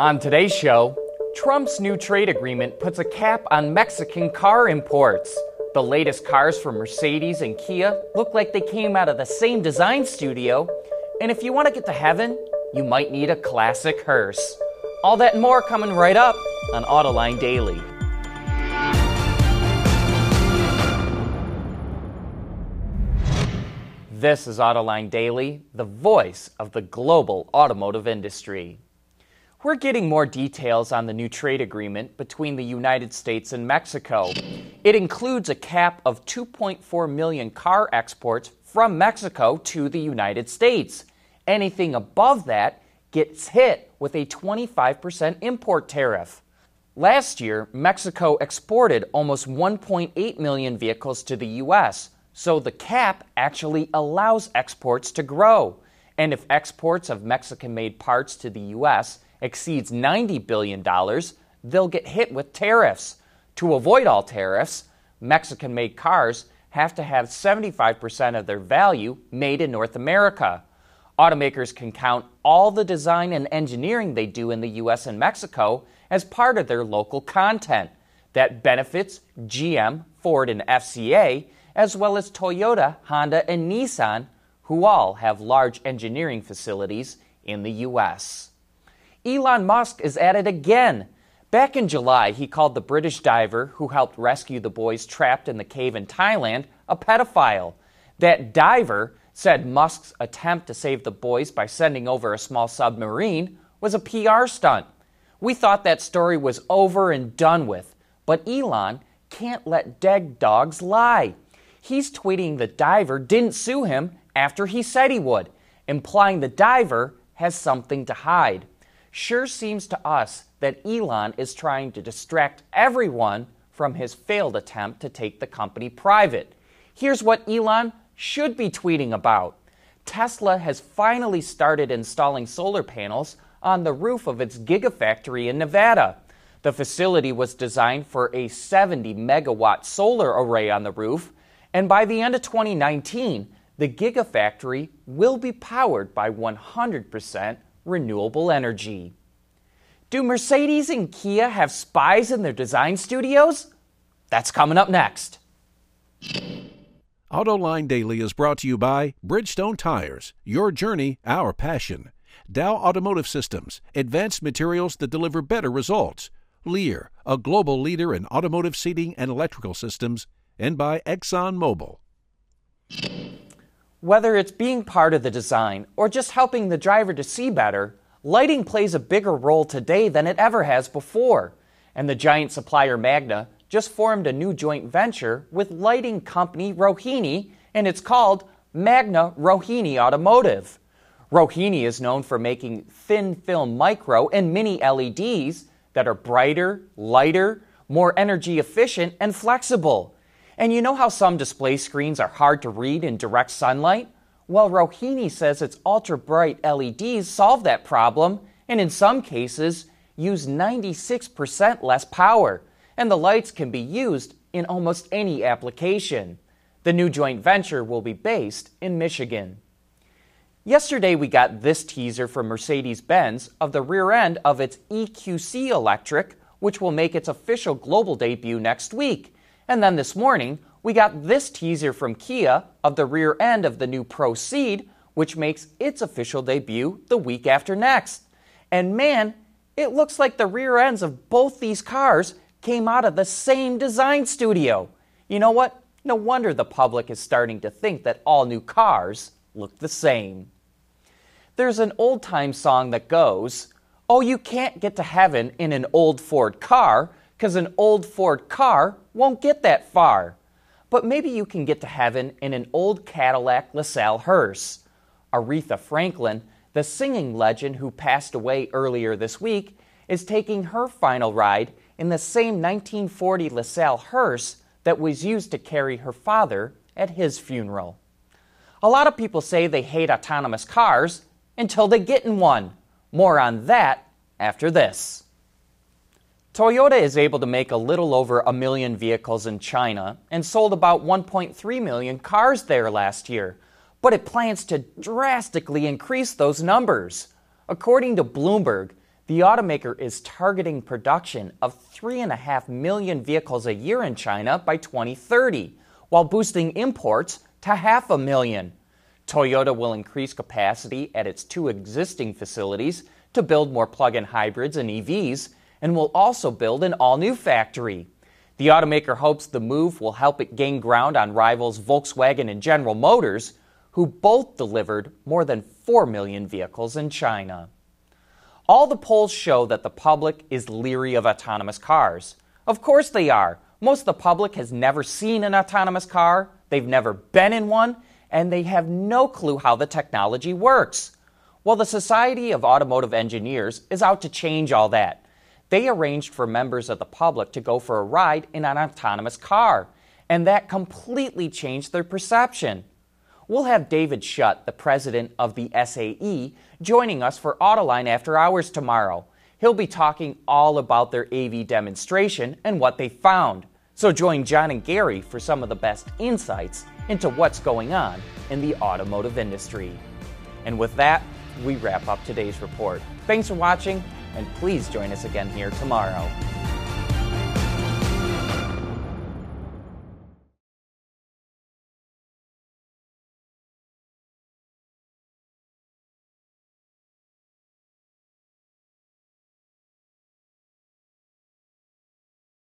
On today's show, Trump's new trade agreement puts a cap on Mexican car imports. The latest cars from Mercedes and Kia look like they came out of the same design studio. And if you want to get to heaven, you might need a classic hearse. All that and more coming right up on Autoline Daily. This is Autoline Daily, the voice of the global automotive industry. We're getting more details on the new trade agreement between the United States and Mexico. It includes a cap of 2.4 million car exports from Mexico to the United States. Anything above that gets hit with a 25% import tariff. Last year, Mexico exported almost 1.8 million vehicles to the U.S., so the cap actually allows exports to grow. And if exports of Mexican made parts to the U.S. exceeds $90 billion, they'll get hit with tariffs. To avoid all tariffs, Mexican made cars have to have 75% of their value made in North America. Automakers can count all the design and engineering they do in the US and Mexico as part of their local content. That benefits GM, Ford, and FCA, as well as Toyota, Honda, and Nissan, who all have large engineering facilities in the US. Elon Musk is at it again. Back in July, he called the British diver who helped rescue the boys trapped in the cave in Thailand a pedophile. That diver said Musk's attempt to save the boys by sending over a small submarine was a PR stunt. We thought that story was over and done with, but Elon can't let dead dogs lie. He's tweeting the diver didn't sue him after he said he would, implying the diver has something to hide. Sure seems to us that Elon is trying to distract everyone from his failed attempt to take the company private. Here's what Elon should be tweeting about. Tesla has finally started installing solar panels on the roof of its Gigafactory in Nevada. The facility was designed for a 70 megawatt solar array on the roof, and by the end of 2019, the Gigafactory will be powered by 100% renewable energy. Do Mercedes and Kia have spies in their design studios? That's coming up next. AutoLine Daily is brought to you by Bridgestone Tires, your journey, our passion. Dow Automotive Systems, advanced materials that deliver better results. Lear, a global leader in automotive seating and electrical systems. And by ExxonMobil. Whether it's being part of the design or just helping the driver to see better, lighting plays a bigger role today than it ever has before. And the giant supplier Magna just formed a new joint venture with lighting company Rohinni, and it's called Magna Rohinni Automotive. Rohinni is known for making thin film micro and mini LEDs that are brighter, lighter, more energy efficient, and flexible. And you know how some display screens are hard to read in direct sunlight? Well, Rohinni says its ultra bright LEDs solve that problem and in some cases use 96% less power and the lights can be used in almost any application. The new joint venture will be based in Michigan. Yesterday, we got this teaser from Mercedes Benz of the rear end of its EQC Electric, which will make its official global debut next week. And then this morning, we got this teaser from Kia of the rear end of the new ProCeed, which makes its official debut the week after next. And man, it looks like the rear ends of both these cars came out of the same design studio. You know what? No wonder the public is starting to think that all new cars look the same. There's an old time song that goes, Oh, you can't get to heaven in an old Ford car, because an old Ford car won't get that far. But maybe you can get to heaven in an old Cadillac LaSalle hearse. Aretha Franklin, the singing legend who passed away earlier this week, is taking her final ride in the same 1940 LaSalle hearse that was used to carry her father at his funeral. A lot of people say they hate autonomous cars until they get in one. More on that after this. Toyota is able to make a little over a million vehicles in China and sold about 1.3 million cars there last year, but it plans to drastically increase those numbers. According to Bloomberg, The automaker is targeting production of 3.5 million vehicles a year in China by 2030, while boosting imports to half a million. Toyota will increase capacity at its two existing facilities to build more plug in hybrids and EVs, and will also build an all new factory. The automaker hopes the move will help it gain ground on rivals Volkswagen and General Motors, who both delivered more than 4 million vehicles in China. All the polls show that the public is leery of autonomous cars. Of course they are. Most of the public has never seen an autonomous car, they've never been in one, and they have no clue how the technology works. Well, the Society of Automotive Engineers is out to change all that. They arranged for members of the public to go for a ride in an autonomous car, and that completely changed their perception. We'll have David Schutt, the president of the SAE, joining us for Autoline After Hours tomorrow. He'll be talking all about their AV demonstration and what they found. So join John and Gary for some of the best insights into what's going on in the automotive industry. And with that, we wrap up today's report. Thanks for watching and please join us again here tomorrow.